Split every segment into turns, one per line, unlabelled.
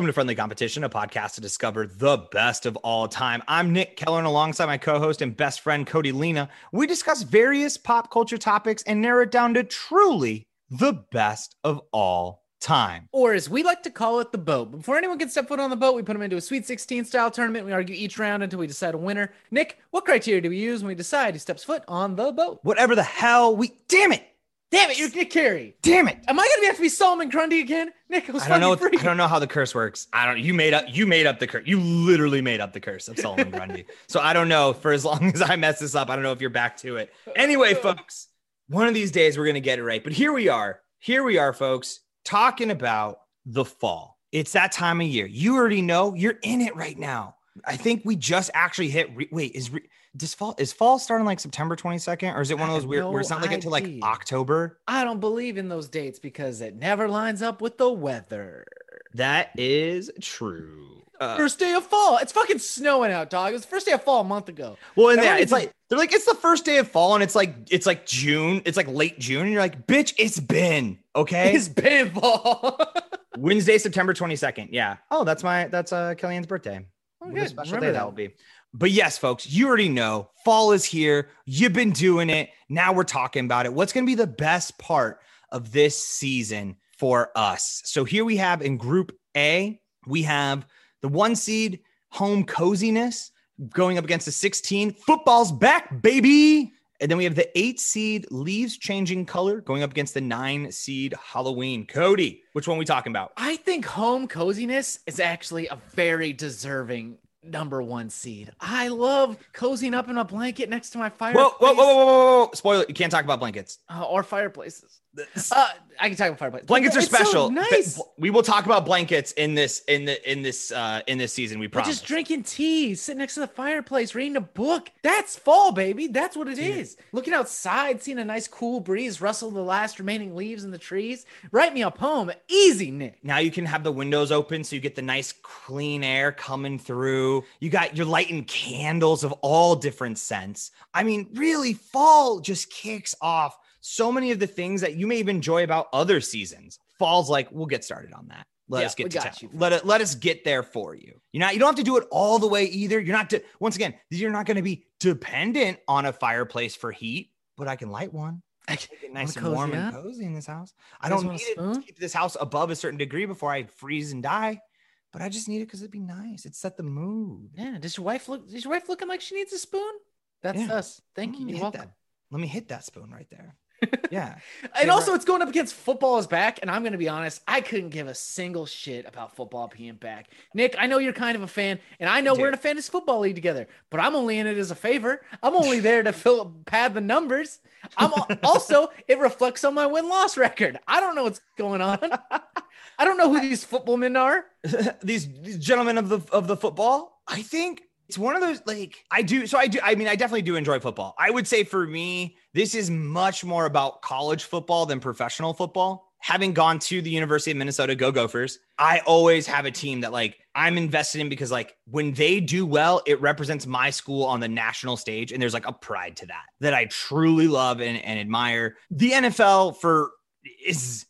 Welcome to Friendly Competition, a podcast to discover the best of all time. I'm Nick Keller, and alongside my co host and best friend, Cody Lena, we discuss various pop culture topics and narrow it down to truly the best of all time.
Or as we like to call it, the boat. Before anyone can step foot on the boat, we put them into a Sweet 16 style tournament. We argue each round until we decide a winner. Nick, what criteria do we use when we decide who steps foot on the boat?
Whatever the hell we. Damn it!
Damn it, you're Nick Carey.
Damn it!
Am I gonna have to be Solomon Grundy again? Nick, was
I don't know.
free.
I don't know how the curse works. I don't. You made up. You made up the curse. You literally made up the curse of Solomon Grundy. So I don't know. For as long as I mess this up, I don't know if you're back to it. Anyway, folks, one of these days we're gonna get it right. But here we are. Here we are, folks, talking about the fall. It's that time of year. You already know. You're in it right now. I think we just actually hit. Re- wait, is re- does fall is fall starting like September 22nd, or is it one of those
have
weird where it's not like until like. October?
I don't believe in those dates because it never lines up with the weather.
That is true. Uh,
First day of fall. It's fucking snowing out, dog. It was the first day of fall a month ago.
Well, and
That
yeah, it's like they're like it's the first day of fall, and it's like it's like June, it's like late June, and you're like, bitch, it's been okay.
It's been fall.
Wednesday, September 22nd. Yeah. Oh, that's my that's uh Kellyanne's birthday.
Oh,
What a special
Remember
day
that.
that will be. But yes, folks, you already know fall is here. You've been doing it. Now we're talking about it. What's going to be the best part of this season for us? So here we have in Group A, we have the one seed home coziness going up against the 16. Football's back, baby. And then we have the eight seed leaves changing color going up against the nine seed Halloween. Cody, which one we talking about?
I think home coziness is actually a very deserving number one seed. I love cozying up in a blanket next to my fireplace
Whoa, whoa, whoa, whoa, whoa, whoa, whoa. Spoiler, you can't talk about blankets.
uh, or fireplaces. Uh, I can talk about fireplace.
blankets are
It's so
special.
nice.
But We will talk about blankets in this in the in this uh in this season. We promise.
just drinking tea, sitting next to the fireplace, reading a book. That's fall, baby. That's what it is. Looking outside, seeing a nice cool breeze rustle the last remaining leaves in the trees. Write me a poem. Easy, Nick.
now you can have the windows open so you get the nice clean air coming through. You got you're lighting candles of all different scents. I mean, really, fall just kicks off so many of the things that you may even enjoy about other seasons. Fall's like, we'll get started on that. Let
Yeah,
us get to town.
you.
Let it let us get there for you. You're not you don't have to do it all the way either. You're not de- once again, you're not going to be dependent on a fireplace for heat, but I can light one.
I
Make it nice and warm and cozy in this house. I
You
don't need it to keep this house above a certain degree before I freeze and die, but I just need it because it'd be nice. It set the mood.
Yeah. Does your wife look? Is your wife looking like she needs a spoon? That's
Yeah.
us. Thank
Let
you.
me
You're welcome.
that. Let me hit that spoon right there. Yeah.
And also,
right.
it's going up against football is back. And I'm going to be honest, I couldn't give a single shit about football being back. Nick, I know you're kind of a fan, and I know we're in a fantasy football league together, but I'm only in it as a favor. I'm only there to fill pad the numbers. I'm also it reflects on my win loss record. I don't know what's going on. I don't know who these footballmen are.
these, these gentlemen of the of the football i think it's one of those like i do so i do i mean i definitely do enjoy football. I would say for me this is much more about college football than professional football. Having gone to the university of minnesota go gophers i always have a team that like i'm invested in because like when they do well it represents my school on the national stage and there's like a pride to that that i truly love and, and admire. The nfl for is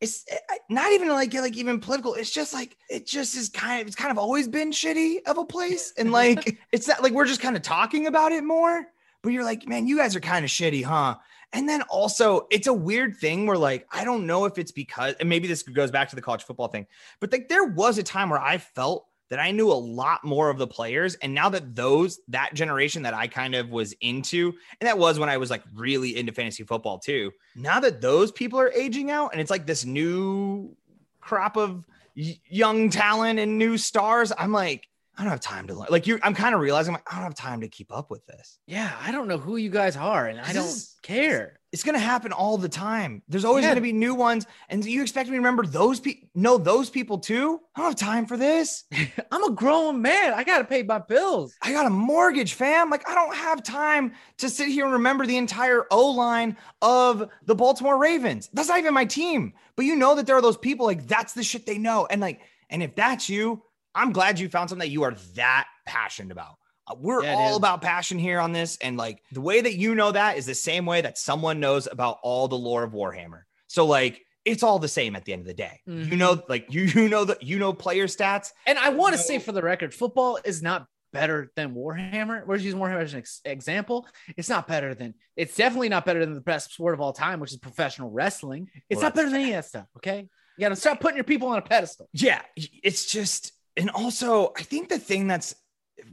it's eh, not even like like even political. It's just like it just is kind of it's kind of always been shitty of a place, and like it's not like we're just kind of talking about it more. But you're like, man, you guys are kind of shitty, huh? And then also, it's a weird thing where like I don't know if it's because, and maybe this goes back to the college football thing, but like there was a time where I felt that I knew a lot more of the players, and now that those that generation that I kind of was into, and that was when I was like really into fantasy football too. Now that those people are aging out, and it's like this new crop of young talent and new stars, I'm like, I don't have time to learn. Like you, I'm kind of realizing like I don't have time to keep up with this.
Yeah, I don't know who you guys are, and I don't care.
It's gonna happen all the time. There's always
Yeah.
gonna be new ones, and you expect me to remember those people? Know those people too? I don't have time for this.
I'm a grown man. I gotta pay my bills.
I got a mortgage, fam. Like, I don't have time to sit here and remember the entire O line of the Baltimore Ravens. That's not even my team. But you know that there are those people, like, that's the shit they know. And, like, and if that's you, I'm glad you found something that you are that passionate about. Uh, We're
Yeah,
all
is.
about passion here on this. And, like, the way that you know that is the same way that someone knows about all the lore of Warhammer. So, like, it's all the same at the end of the day.
Mhm.
You know, like you you know that you know player stats.
And I want to
No.
say for the record, football is not better than Warhammer. We're just using Warhammer as an ex- example. It's not better than. It's definitely not better than the best sport of all time, which is professional wrestling. It's
Well,
not better than any of that stuff. Okay, you got to stop putting your people on a pedestal.
Yeah, it's just and also I think the thing that's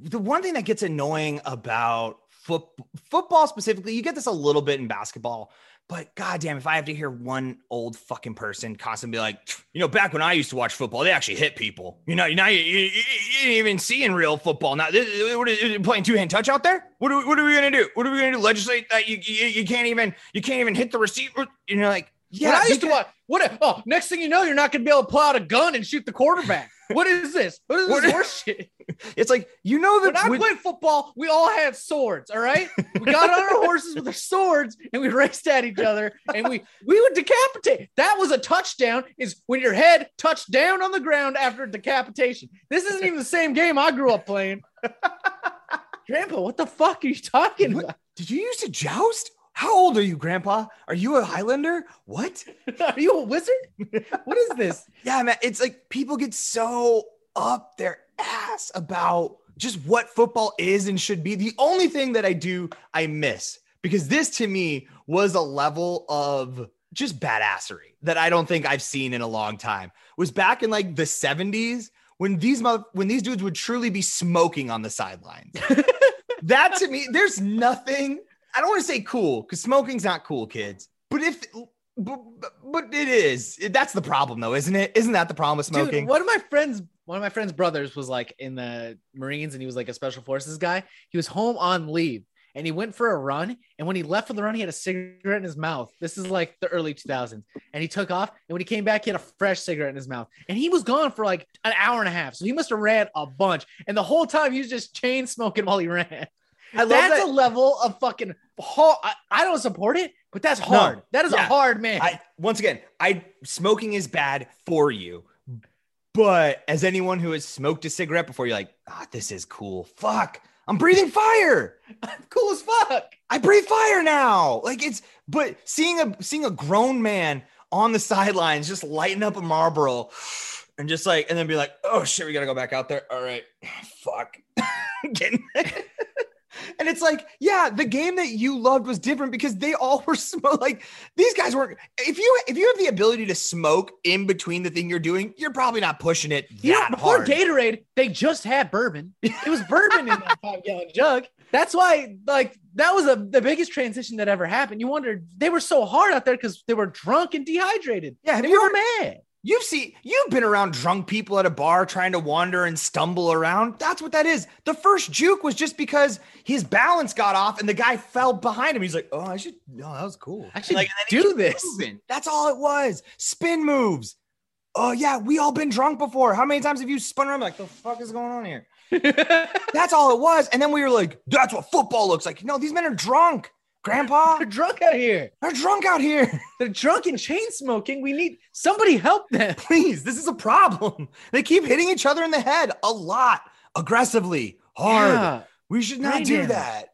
the one thing that gets annoying about foot, football specifically, you get this a little bit in basketball, but goddamn, if I have to hear one old fucking person constantly be like, you know, back when I used to watch football, they actually hit people. You know, now you, you, you, you ain't even seeing real football now. This, what are you playing two hand touch out there? What are we, what are we gonna do? What are we gonna do? Legislate that you, you you can't even you can't even hit the receiver. You know, like
Yeah,
yeah,
I used to watch. What? Oh, next thing you know, you're not going to be able to pull out a gun and shoot the quarterback. What is this? What is this horse shit?
It's like you know
When
that
I
with-
played football, we all had swords. All right, we got on our horses with our swords and we raced at each other and we we would decapitate. That was a touchdown. Is when your head touched down on the ground after decapitation. This isn't even the same game I grew up playing. Grandpa, what the fuck are you talking
What?
about?
Did you used to joust? How old are you, Grandpa? Are you a Highlander? What?
Are you a wizard? What is this?
Yeah, man. It's like people get so up their ass about just what football is and should be. The only thing that I do, I miss because this to me was a level of just badassery that I don't think I've seen in a long time. Was back in like the 70s when these when these dudes would truly be smoking on the sidelines. that to me, there's nothing. I don't want to say cool because smoking's not cool, kids. But if, but, but- it is. That's the problem, though, isn't it? Isn't that the problem with smoking?
Dude, one of my friends, one of my friend's brothers was like in the Marines and he was like a special forces guy. He was home on leave and he went for a run. And when he left for the run, he had a cigarette in his mouth. This is like the early 2000s. And he took off. And when he came back, he had a fresh cigarette in his mouth. And he was gone for like an hour and a half. So he must have ran a bunch. And the whole time he was just chain smoking while he ran.
I love
That's
that.
a level of fucking hard. I, I don't support it, but that's hard. that is a hard man.
I once again, I smoking is bad for you. But as anyone who has smoked a cigarette before, you're like, ah, this is cool. Fuck, I'm breathing fire.
I'm cool as fuck.
I breathe fire now. Like it's, but seeing a seeing a grown man on the sidelines just lighting up a Marlboro and just like, and then be like, oh shit, we gotta go back out there. All right, fuck. Getting and it's like, yeah, the game that you loved was different because they all were smoke. Like these guys weren't. If you if you have the ability to smoke in between the thing you're doing, you're probably not pushing it
You know, before
hard.
Gatorade, they just had bourbon. It was bourbon in that five gallon jug. That's why, like, that was a, the biggest transition that ever happened. You wondered they were so hard out there because they were drunk and dehydrated.
yeah, have
They
you
were
ever
mad.
You've seen you've been around drunk people at a bar trying to wander and stumble around. That's what that is. The first juke was just because his balance got off and the guy fell behind him. He's like, "Oh, I should. No, that was cool.
I should
like, and then he
do this.
moving. That's all it was. Spin moves. Oh yeah, we all been drunk before. How many times have you spun around like the fuck is going on here? That's all it was. And then we were like, that's what football looks like. No, these men are drunk, Grandpa.
They're drunk out here.
They're drunk out here.
They're drunk and chain smoking. We need somebody help them.
Please, this is a problem. They keep hitting each other in the head a lot, aggressively, hard.
Yeah.
We should not
Brain
do
damage.
that.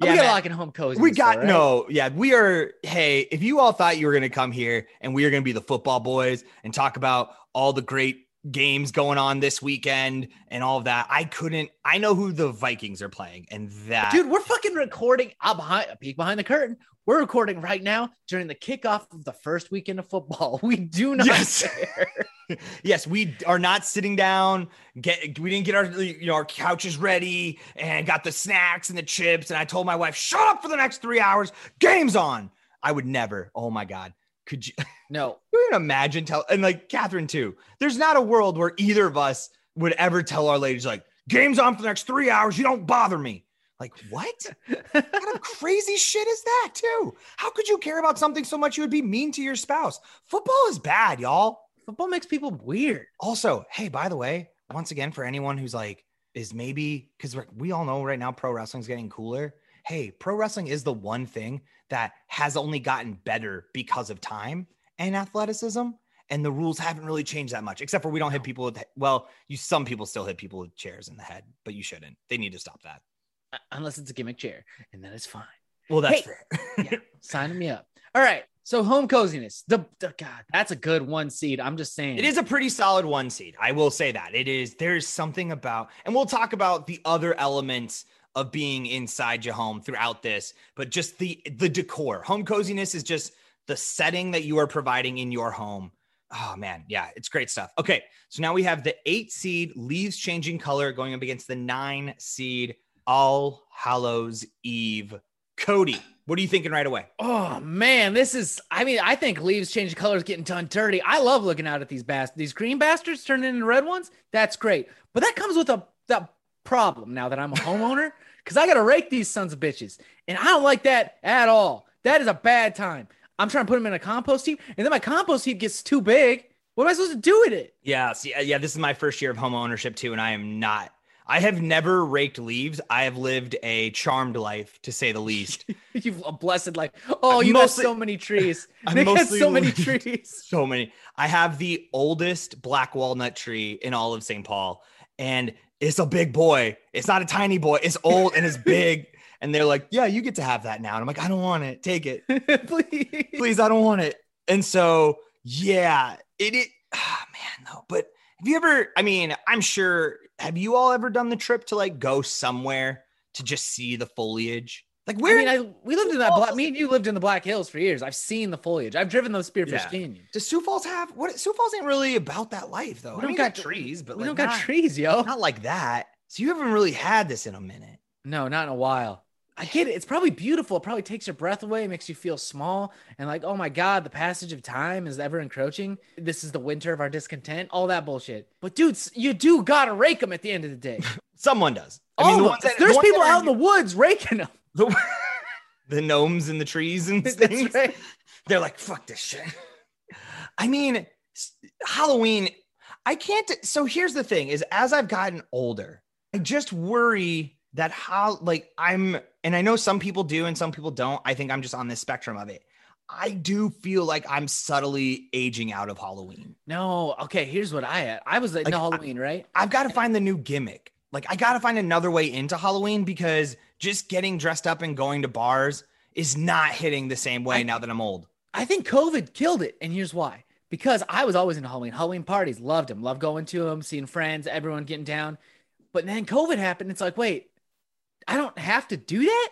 we got locking home cozy.
we got no, yeah, we are. Hey, if you all thought you were going to come here and we are going to be the football boys and talk about all the great games going on this weekend and all of that, I couldn't. I know who the Vikings are playing, and that,
Dude, we're fucking recording. I'm behind a peek behind the curtain. We're recording right now during the kickoff of the first weekend of football. We do not
Yes.
care.
yes, we are not sitting down. Get we didn't get our you know our couches ready and got the snacks and the chips. And I told my wife, "Shut up for the next three hours. Game's on." I would never. Oh my god, could you?
No,
even imagine tell and like Catherine too. There's not a world where either of us would ever tell our ladies like, "Game's on for the next three hours. You don't bother me." Like what? what kind of crazy shit is that too? How could you care about something so much you would be mean to your spouse? Football is bad, y'all
football makes people weird.
also hey by the way once again for anyone who's like is maybe because we all know right now pro wrestling's getting cooler hey pro wrestling is the one thing that has only gotten better because of time and athleticism and the rules haven't really changed that much except for we don't hit people with well you some people still hit people with chairs in the head but you shouldn't they need to stop that
Uh, Unless it's a gimmick chair, and that is fine.
well that's
Hey.
fair
Yeah, sign me up. All right. So home coziness. The, the, God, that's a good one seed. I'm just saying.
It is a pretty solid one seed. I will say that. It is there's something about and we'll talk about the other elements of being inside your home throughout this, but just the the decor. Home coziness is just the setting that you are providing in your home. Oh man, yeah, it's great stuff. Okay, so now we have the eight seed leaves changing color going up against the nine seed All Hallows Eve. Cody, what are you thinking right away?
Oh man, this is. I mean, I think leaves changing colors getting done dirty. I love looking out at these bas- these green bastards turning into red ones. That's great, but that comes with a that problem. Now that I'm a homeowner, because I got to rake these sons of bitches, and I don't like that at all. That is a bad time. I'm trying to put them in a compost heap, and then my compost heap gets too big. What am I supposed to do with it?
Yeah, see, uh, yeah, this is my first year of home ownership too, and I am not I have never raked leaves. I have lived a charmed life, to say the least.
You've a blessed life. Oh, you have so many trees. I Nick has so many trees.
So many. I have the oldest black walnut tree in all of St. Paul, and it's a big boy. It's not a tiny boy. It's old and it's big. And they're like, "Yeah, you get to have that now." And I'm like, "I don't want it. Take it, please, please. I don't want it." And so, yeah, it. it oh, man, though. But have you ever? I mean, I'm sure have you all ever done the trip to like go somewhere to just see the foliage? Like where?
I mean, I, we lived in that. Black, me and you lived in the Black Hills for years. I've seen the foliage. I've driven those Spearfish yeah. Canyon.
Does Sioux Falls have what? Sioux Falls ain't really about that life though. We don't I mean, got trees, but
we
like
don't got not, trees, yo.
Not like that. So you haven't really had this in a minute.
No, not in a while. I get it. It's probably beautiful. It probably takes your breath away, makes you feel small, and like, oh my god, the passage of time is ever encroaching. This is the winter of our discontent. All that bullshit. But dudes, you do gotta rake them at the end of the day.
Someone does.
I mean, the ones that, there's the people out in the woods raking them.
The, the gnomes in the trees and things. Right. They're like, fuck this shit. I mean, Halloween. I can't. So here's the thing: is as I've gotten older, I just worry that how like I'm and I know some people do and some people don't. I think I'm just on this spectrum of it. I do feel like I'm subtly aging out of Halloween.
No, okay, here's what I had. I was like, no Halloween, right?
I've got to find the new gimmick. Like I got to find another way into Halloween because just getting dressed up and going to bars is not hitting the same way I, now that I'm old.
I think COVID killed it, and here's why. Because I was always into Halloween. Halloween parties, loved them, loved going to them, seeing friends, everyone getting down. But then COVID happened. It's like, wait, I don't have to do that.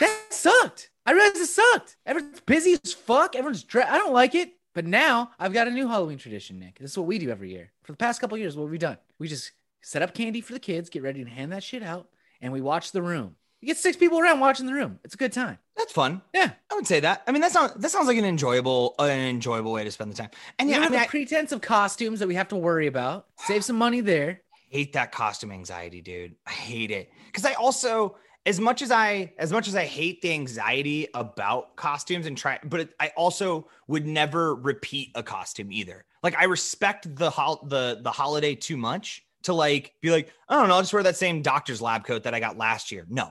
That sucked. I realized it sucked. Everyone's busy as fuck. Everyone's dre- I don't like it. But now I've got a new Halloween tradition, Nick. This is what we do every year. For the past couple years, what we've done, we just set up candy for the kids, get ready to hand that shit out, and we watch the room. You get six people around watching the room. It's a good time.
That's fun.
Yeah,
I would say that. I mean, that sounds that sounds like an enjoyable an enjoyable way to spend the time. And yeah,
I
mean,
the I, pretense of costumes that we have to worry about. Save some money there.
Hate that costume anxiety, dude. I hate it because I also as much as I as much as I hate the anxiety about costumes and try, but it, I also would never repeat a costume either. Like I respect the hol- the the holiday too much to like be like, I don't know, I'll just wear that same doctor's lab coat that I got last year. No,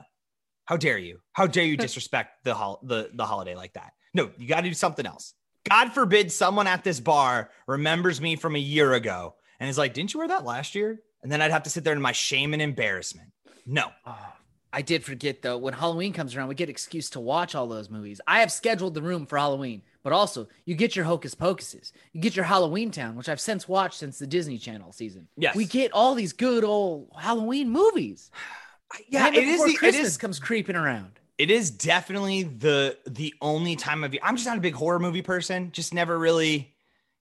how dare you? How dare you disrespect the hol- the the holiday like that? No, you got to do something else. God forbid someone at this bar remembers me from a year ago and is like, "Didn't you wear that last year?" And then I'd have to sit there in my shame and embarrassment. No.
Oh, I did forget though, when Halloween comes around, we get excuse to watch all those movies. I have scheduled the room for Halloween, but also you get your Hocus Pocuses, you get your Halloween Town, which I've since watched since the Disney Channel season.
Yes,
we get all these good old Halloween movies.
yeah, it is. The,
Christmas
it is,
comes creeping around.
It is definitely the the only time of year. I'm just not a big horror movie person. Just never really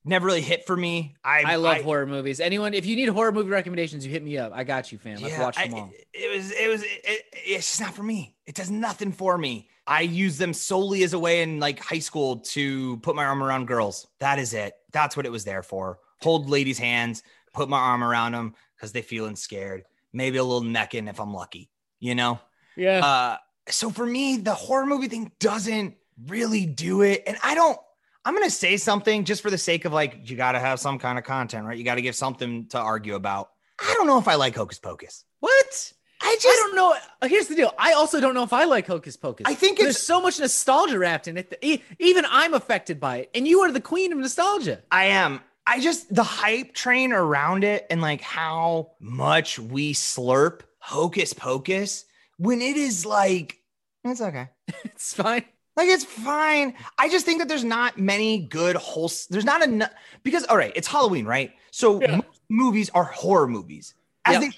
never really hit for me. I
I love I, horror movies. Anyone, if you need horror movie recommendations, you hit me up. I got you, fam. Yeah, I've watched them all.
I, it was it was it, it, it's just not for me. It does nothing for me. I use them solely as a way in like high school to put my arm around girls. That is it. That's what it was there for. Hold ladies' hands, put my arm around them because they're feeling scared. Maybe a little necking if I'm lucky. You know.
Yeah.
Uh, so for me, the horror movie thing doesn't really do it, and I don't. I'm going to say something just for the sake of like, you got to have some kind of content, right? You got to give something to argue about. I don't know if I like Hocus Pocus.
What? I just I don't know. Uh, here's the deal. I also don't know if I like Hocus Pocus.
I think
there's so much nostalgia wrapped in it. even I'm affected by it. And you are the queen of nostalgia.
I am. I just the hype train around it and like how much we slurp Hocus Pocus when it is like it's okay.
it's fine.
Like it's fine. I just think that there's not many good whole. There's not enough because all right, it's Halloween, right? So
Yeah.
most movies are horror movies. As
Yep.
they,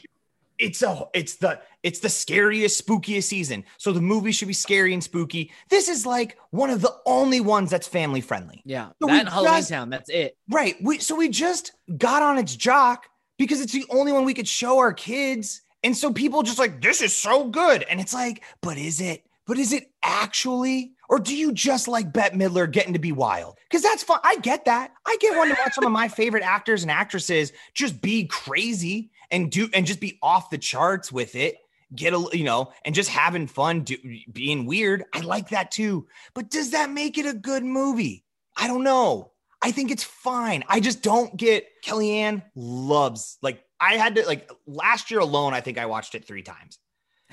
it's a it's the it's the scariest, spookiest season. So the movie should be scary and spooky. This is like one of the only ones that's family friendly.
Yeah,
So
that and Halloween
just-
Town. That's it.
Right. We so we just got on its jock because it's the only one we could show our kids. And so people just like, this is so good. And it's like, but is it? But is it actually? Or do you just like Bette Midler getting to be wild? Because that's fun. I get that. I get one to watch some of my favorite actors and actresses just be crazy and do and just be off the charts with it. Get a you know, and just having fun, do, being weird. I like that too. But does that make it a good movie? I don't know. I think it's fine. I just don't get Kellyanne loves like I had to like last year alone. I think I watched it three times.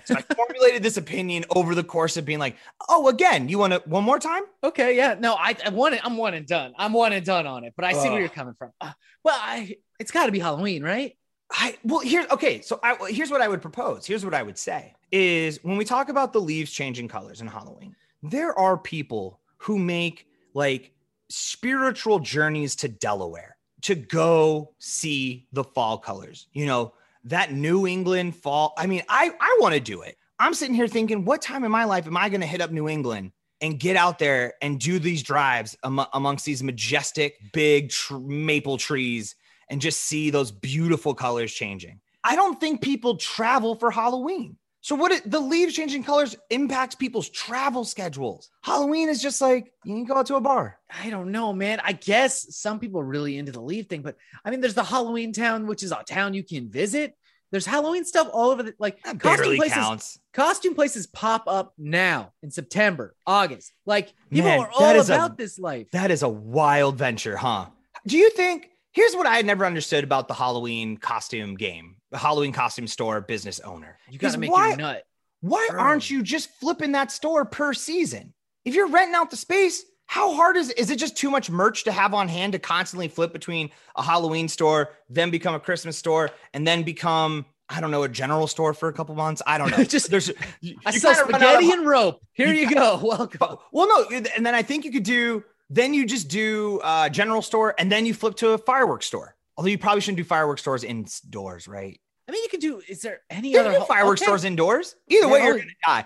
So I formulated this opinion over the course of being like, oh, again, you want to one more time?
Okay, yeah. No, I, I want it. I'm one and done. I'm one and done on it. But I see
Ugh.
where you're coming from. Uh, well, I it's got to be Halloween, right?
I well here okay so I here's what I would propose here's what I would say is when we talk about the leaves changing colors in Halloween there are people who make like spiritual journeys to Delaware to go see the fall colors you know that New England fall I mean I I want to do it I'm sitting here thinking what time in my life am I going to hit up New England and get out there and do these drives amo- amongst these majestic big tr- maple trees and just see those beautiful colors changing. I don't think people travel for Halloween. So what it, the leaves changing colors impacts people's travel schedules. Halloween is just like you can go out to a bar.
I don't know, man. I guess some people are really into the leaf thing, but I mean, there's the Halloween town, which is a town you can visit. There's Halloween stuff all over the like
That
costume places.
counts.
Costume places pop up now in September, August. Like people
Man,
are all
is a-
about this life.
That is a wild venture, huh? Do you think? Here's what I had never understood about the Halloween costume game, the Halloween costume store business owner.
You got to make
why-
your nut.
Why
Bro.
aren't you just flipping that store per season? If you're renting out the space, how hard is it? Is it just too much merch to have on hand to constantly flip between a Halloween store, then become a Christmas store, and then become I don't know a general store for a couple months? I don't know.
Just-
there's you,
I
you
sell
out of-
spaghetti and rope. Here
You
you go. Welcome.
well, no, and then I think you could do. Then you just do uh, general store, and then you flip to a fireworks store. Although you probably shouldn't do fireworks stores indoors, right?
I mean, you can do. Is there any
You
other
do
ho-
fireworks
okay.
stores indoors. Either
Yeah,
way, you're gonna die.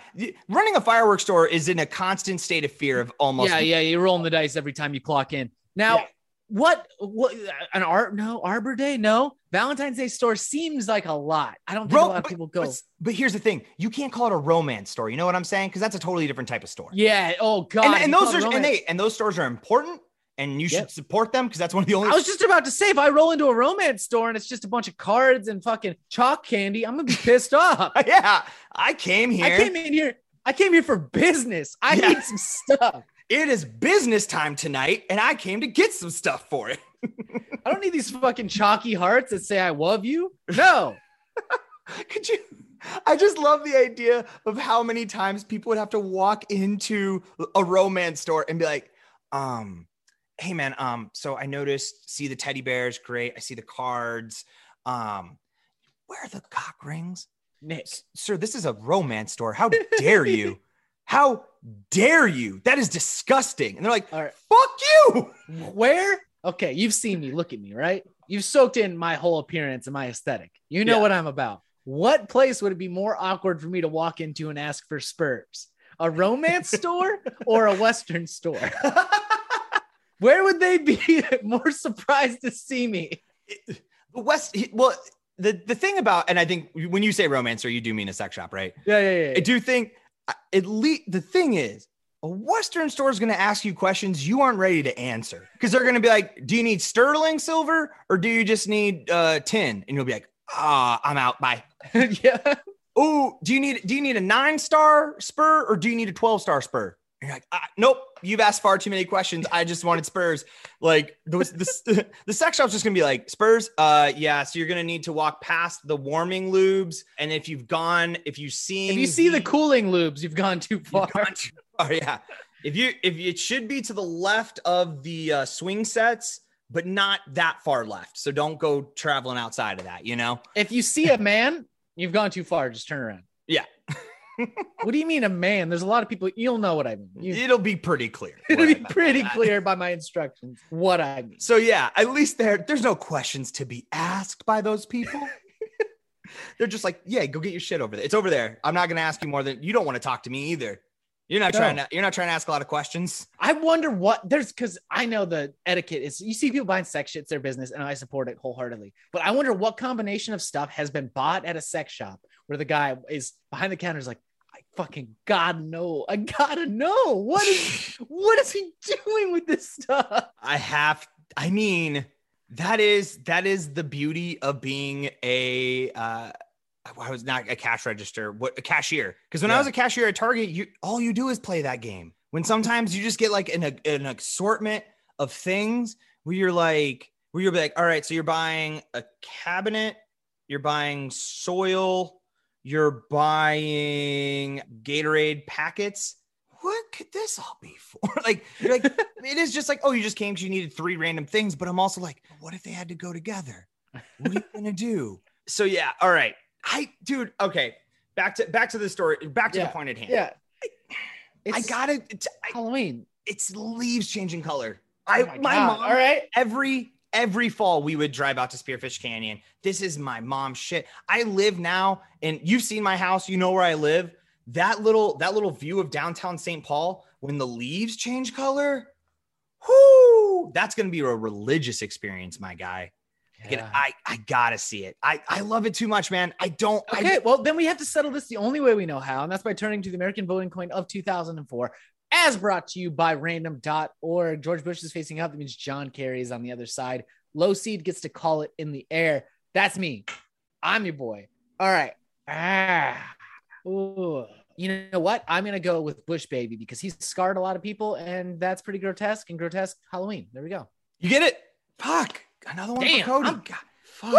Running a fireworks store is in a constant state of fear of almost.
Yeah, yeah, you're rolling the dice every time you clock in. Now,
Yeah.
what? What? An art? No, Arbor Day? No. Valentine's Day store seems like a lot. I don't think
Ro-
a lot of people go.
But, but here's the thing: you can't call it a romance store. You know what I'm saying? Because that's a totally different type of store.
yeah. Oh God.
and, and those are and they and those stores are important, and you should support them because that's one of the only.
I was just about to say, if I roll into a romance store and it's just a bunch of cards and fucking chalk candy, I'm gonna be pissed off.
yeah, I came here.
I came in here. I came here for business. I
Yeah.
need some stuff.
it is business time tonight, and I came to get some stuff for it.
I don't need these fucking chalky hearts that say I love you. No.
Could you? I just love the idea of how many times people would have to walk into a romance store and be like, um, hey man, um, so I noticed, see the teddy bears, great. I see the cards. Um, where are the cock rings?
Nick.
Sir, this is a romance store. How dare you? How dare you? That is disgusting. And they're like,
All right.
fuck you.
Where? Okay, you've seen me. Look at me, right? You've soaked in my whole appearance and my aesthetic. You know
Yeah.
what I'm about. What place would it be more awkward for me to walk into and ask for spurs? A romance store or a Western store? Where would they be more surprised to see me?
the West, well, the, the thing about, and I think when you say romance store, you do mean a sex shop, right?
Yeah, yeah, yeah.
I do think uh, at least the thing is a Western store is going to ask you questions you aren't ready to answer because they're going to be like, "Do you need sterling silver or do you just need uh, tin?" And you'll be like, "Ah, I'm out. Bye."
yeah.
Oh, do you need do you need a nine star spur or do you need a twelve star spur? And you're like, ah, nope, you've asked far too many questions. I just wanted spurs. Like the the, the sex shop's just gonna be like spurs. Uh, yeah. So you're gonna need to walk past the warming lubes, and if you've gone, if you've seen,
If you see the cooling lubes, you've gone too far.
gone too far, yeah. If you if it should be to the left of the uh, swing sets, but not that far left. So don't go traveling outside of that. You know.
If you see a man, you've gone too far. Just turn around. What do you mean a man? There's a lot of people. You'll know what I mean. You,
It'll be pretty clear.
it'll be pretty clear by my instructions what I mean.
So yeah, at least there there's no questions to be asked by those people. They're just like, yeah, go get your shit over there. It's over there. I'm not gonna ask you more than you don't want to talk to me either. You're not
No.
trying to you're not trying to ask a lot of questions.
I wonder what there's because I know the etiquette is you see people buying sex shit, it's their business, and I support it wholeheartedly. But I wonder what combination of stuff has been bought at a sex shop where the guy is behind the counter is like, I fucking gotta know. I gotta know. What is what is he doing with this stuff?
I have I mean, that is that is the beauty of being a uh I was not a cash register, what a cashier. Because when I was a cashier at Target, you all you do is play that game. When sometimes you just get like an, an assortment of things where you're like, where you're like, all right, so you're buying a cabinet, you're buying soil, you're buying Gatorade packets. What could this all be for? like, you're like, it is just like, oh, you just came because you needed three random things. But I'm also like, what if they had to go together? What are you gonna do? So yeah, all right. I dude, okay. Back to back to the story, back to
Yeah,
the point at hand.
Yeah.
I got it. It's, I-
Halloween.
it's leaves changing color. Oh I
Oh
my,
my
mom
All right.
every every fall we would drive out to Spearfish Canyon. This is my mom's shit. I live now, and you've seen my house. You know where I live. That little that little view of downtown St. Paul when the leaves change color. Whoo! That's gonna be a religious experience, my guy. Again,
Yeah.
I I gotta see it. I I love it too much, man. I don't.
Okay,
I,
well, then we have to settle this the only way we know how, and that's by turning to the American voting coin of 2004, as brought to you by random.org. George Bush is facing up. That means John Kerry is on the other side. Low seed gets to call it in the air. That's me. I'm your boy. All right. Ah. Ooh. You know what? I'm going to go with Bush Baby because he's scarred a lot of people, and that's pretty grotesque and grotesque Halloween. There we go.
you get it. Fuck. Another one
Damn,
for Cody.
I'm-
God, fuck.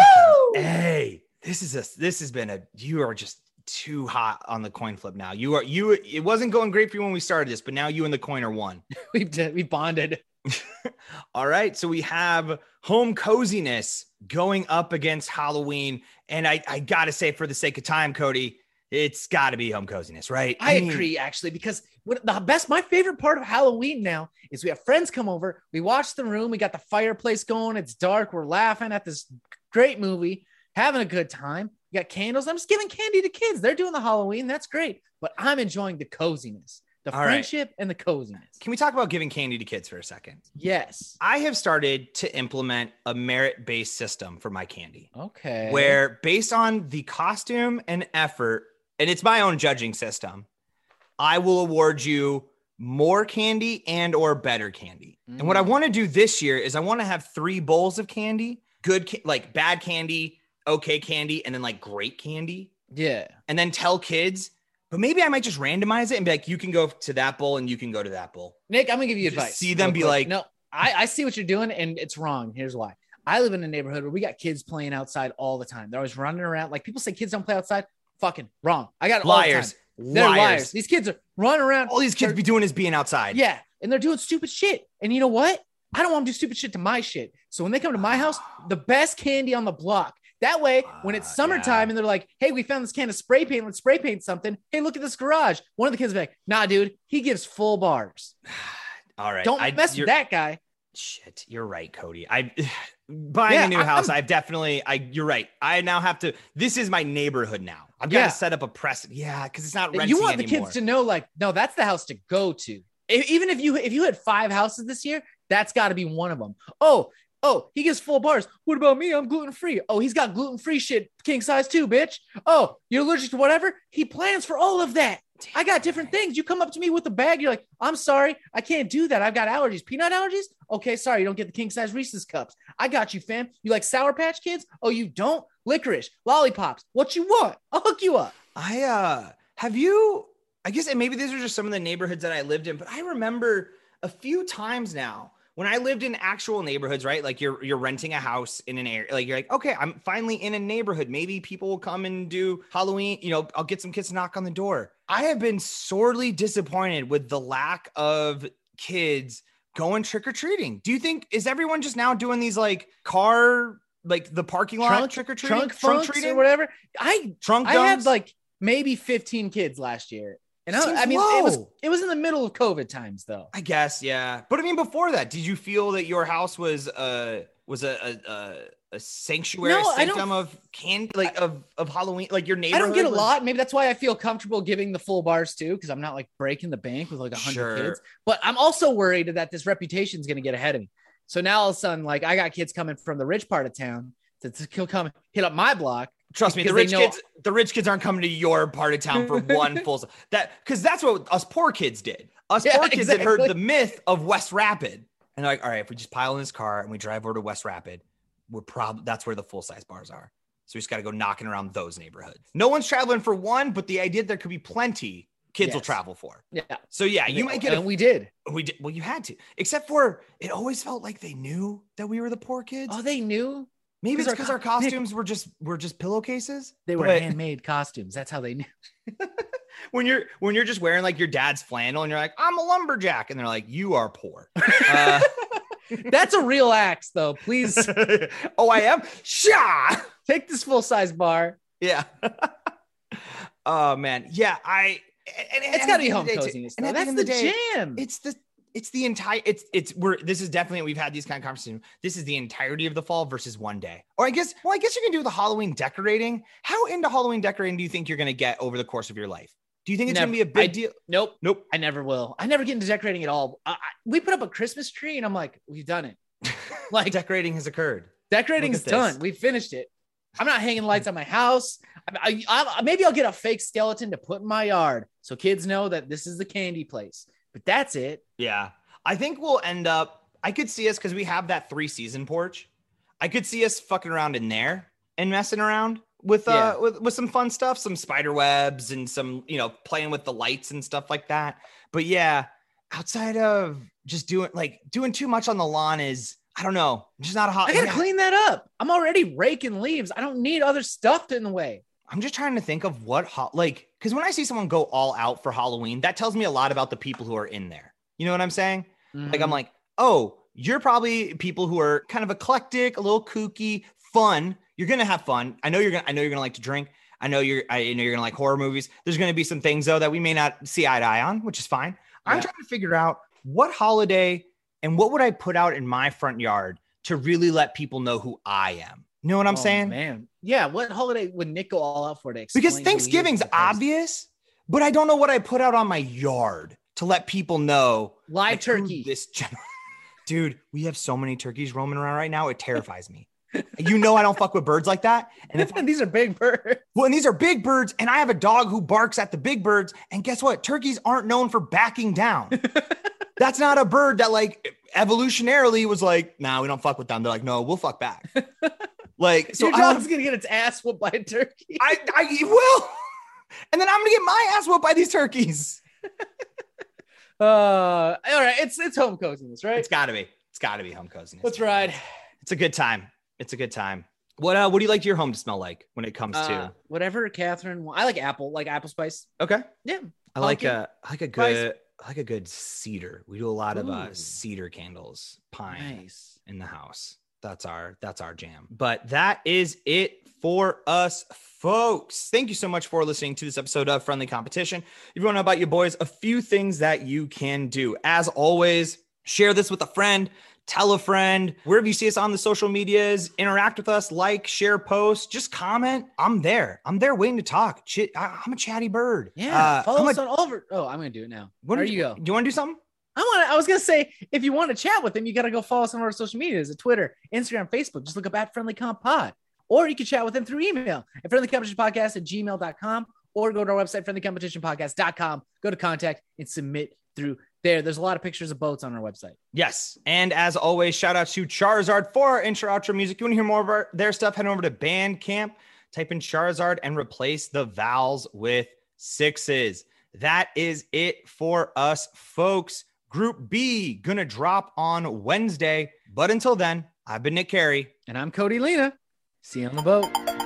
Hey, this is a this has been a you are just too hot on the coin flip now. You are you it wasn't going great for you when we started this, but now you and the coin are one.
We've, done- we bonded.
All right. So we have home coziness going up against Halloween. And I, I gotta say, for the sake of time, Cody, it's gotta be home coziness, right?
I,
mean,
agree, actually, because what the best, my favorite part of Halloween now is we have friends come over, we watch the room, we got the fireplace going, it's dark, we're laughing at this great movie, having a good time. You got candles. I'm just giving candy to kids. They're doing the Halloween. That's great. But I'm enjoying the coziness, the
All right.
friendship, and the coziness.
Can we talk about giving candy to kids for a second?
Yes.
I have started to implement a merit based system for my candy.
Okay.
where based on the costume and effort, and it's my own judging system, I will award you more candy and or better candy. And what I
Mm.
want to do this year is I want to have three bowls of candy, good ca- like bad candy, okay candy, and then like great candy,
Yeah.
and then tell kids. But maybe I might just randomize it and be like, you can go to that bowl and you can go to that bowl.
Nick, I'm gonna give you
Just
advice.
see them be
quick.
like-
no, I, I see what you're doing, and it's wrong. Here's why. I live in a neighborhood where we got kids playing outside all the time. They're always running around. Like people say kids don't play outside. Fucking wrong. I got the
Liars.
time. They're liars.
Liars.
These kids are running around.
All these kids be doing is being outside.
Yeah, and they're doing stupid shit. And you know what? I don't want them to do stupid shit to my shit. So when they come to my house, the best candy on the block. That way, when it's
Ah,
summertime
yeah.
and they're like, "Hey, we found this can of spray paint. Let's spray paint something." Hey, look at this garage. One of the kids will be like, "Nah, dude, he gives full bars.
All right.
Don't
I-
mess with that guy."
Shit, you're right, Cody. I buying
Yeah,
a new house. I've definitely. I. You're right. I now have to. This is my neighborhood now. I've got
Yeah.
to set up a press. Yeah, because it's not renting
you want the kids to know like no that's the house to go to E- even if you if you had five houses this year that's got to be one of them oh oh he gets full bars what about me i'm gluten-free oh he's got gluten-free shit king size too bitch oh you're allergic to whatever he plans for all of that i got different things. You come up to me with a bag you're like i'm sorry i can't do that. I've got allergies. Peanut allergies? Okay sorry you don't get the king size reese's cups. I got you fam. You like sour patch kids? Oh you don't? Licorice lollipops what you want? I'll hook you up.
I uh have you I guess and maybe these are just some of the neighborhoods that I lived in, but I remember a few times now when I lived in actual neighborhoods, right? Like you're you're renting a house in an area, like you're like, okay, I'm finally in a neighborhood. Maybe people will come and do Halloween, you know, I'll get some kids to knock on the door. I have been sorely disappointed with the lack of kids going trick-or-treating. Do you think is everyone just now doing these like car like the parking lot
trunk
trick or treating,
trunk, funks or whatever. I
trunk
I had like maybe 15 kids last year. And I, I mean, it was it was in the middle of COVID times though.
I guess, yeah. But I mean, before that, did you feel that your house was uh was a a, a, a sanctuary
No, I
of candy, like of of Halloween, like your
neighbor.
I
don't get a
was-
lot. Maybe that's why I feel comfortable giving the full bars too, because I'm not like breaking the bank with like a hundred
Sure.
kids. But I'm also worried that this reputation is going to get ahead of me. So now all of a sudden, like I got kids coming from the rich part of town to, to come hit up my block.
Trust me, the rich
know-
kids, the rich kids aren't coming to your part of town for one full that because that's what us poor kids did. Us
Yeah,
poor kids had heard the myth of West Rapid, and they're like, all right, if we just pile in this car and we drive over to West Rapid, we're probably that's where the full size bars are. So we just got to go knocking around those neighborhoods. No one's traveling for one, but the idea that there could be plenty kids will travel for.
Yeah,
So yeah, you might get a
and we did.
we did well, you had to, except for it always felt like they knew that we were the poor kids.
Oh, they knew
Maybe it's because
our
our
co- Nick-
costumes were just were just pillowcases.
they were
but-
handmade costumes. That's how they knew.
when you're when you're just wearing like your dad's flannel and you're like i'm a lumberjack and they're like you are poor uh,
That's a real axe, though. Please
oh i am Sha!
take this full size bar.
yeah oh man yeah i and, and
It's got to be home
of the day, too-
coziness.
and
That's the,
of day,
jam.
it's the it's the entire it's it's we're this is definitely we've had these kind of conversations this is the entirety of the fall versus one day or i guess well i guess you can do the halloween decorating how into halloween decorating do you think you're going to get over the course of your life do you think it's going to be a big
I-
deal
nope.
nope
I never will. I never get into decorating at all. I, I, we put up a Christmas tree, and I'm like, we've done it. Like
decorating has occurred at this.
done. We finished it. I'm not hanging lights on my house. I, maybe I'll get a fake skeleton to put in my yard so kids know that this is the candy place. But that's it.
Yeah. I think we'll end up, I could see us because we have that three season porch. I could see us fucking around in there and messing around with uh
Yeah.
with, with some fun stuff, some spider webs and some, you know, playing with the lights and stuff like that. But yeah, outside of just doing like doing too much on the lawn is I don't know, just not a hot
I gotta
yeah.
clean that up. I'm already raking leaves. I don't need other stuff in the way.
I'm just trying to think of what hot like because when I see someone go all out for Halloween, that tells me a lot about the people who are in there. You know what I'm saying? Like
Mm-hmm.
I'm like, oh, you're probably people who are kind of eclectic, a little kooky, fun. You're gonna have fun. I know you're gonna. I know you're gonna like to drink. I know you're. I know you're gonna like horror movies. There's gonna be some things though that we may not see eye to eye on, which is fine. I'm trying to figure out what holiday and what would I put out in my front yard to really let people know who I am. You know what I'm
Oh,
saying?
man. Yeah. What holiday would Nick go all out for to
because
explain is
Thanksgiving's
to the person?
obvious, but I don't know what I put out on my yard to let people know
Live
like,
turkey.
This gen- dude, we have so many turkeys roaming around right now. It terrifies me. You know I don't fuck with birds like that. And if
these are big birds.
well, and these are big birds, and I have a dog who barks at the big birds. And guess what? Turkeys aren't known for backing down. That's not a bird that like evolutionarily was like, nah, we don't fuck with them. They're like, no, we'll fuck back. like, so
Your
I
dog's gonna get its ass whooped by a turkey.
I, I will. And then I'm gonna get my ass whooped by these turkeys.
Uh, all right, it's it's home coziness, right?
It's gotta be. It's gotta be home coziness.
Let's ride.
It's a good time. It's a good time. What uh what do you like your home to smell like when it comes
Uh,
to
whatever Catherine. I like apple, like apple spice.
Okay.
Yeah,
I like a I like a
spice.
good I like a good cedar. We do a lot of uh cedar candles, pine
nice.
in the house. That's our that's our jam. But that is it for us folks. Thank you so much for listening to this episode of Friendly Competition. If you want to know about your boys, a few things that you can do. As always, share this with a friend, tell a friend, wherever you see us on the social medias, interact with us, like, share, post, just comment. I'm there. I'm there waiting to talk. Chit, I, am a chatty bird.
Yeah,
Uh,
follow
I'm
us
a-
on all over. Oh, I'm gonna do it now.
what
there
do
you go.
Do you want to do something?
I want. I was gonna say, if you want to chat with them, you gotta go follow some of our social medias: at Twitter, Instagram, Facebook. Just look up at Friendly Comp Pod, or you can chat with them through email at friendlycompetitionpodcast at gmail.com, or go to our website friendly competition friendlycompetitionpodcast.com. Go to contact and submit through there. There's a lot of pictures of boats on our website.
Yes. And as always, shout out to Charizard for our intro outro music. You want to hear more of our, their stuff? Head over to Bandcamp, type in Charizard, and replace the vowels with sixes. That is it for us, folks. Group B gonna drop on Wednesday. But until then, I've been Nick Carey.
And I'm Cody Lena. See you on the boat.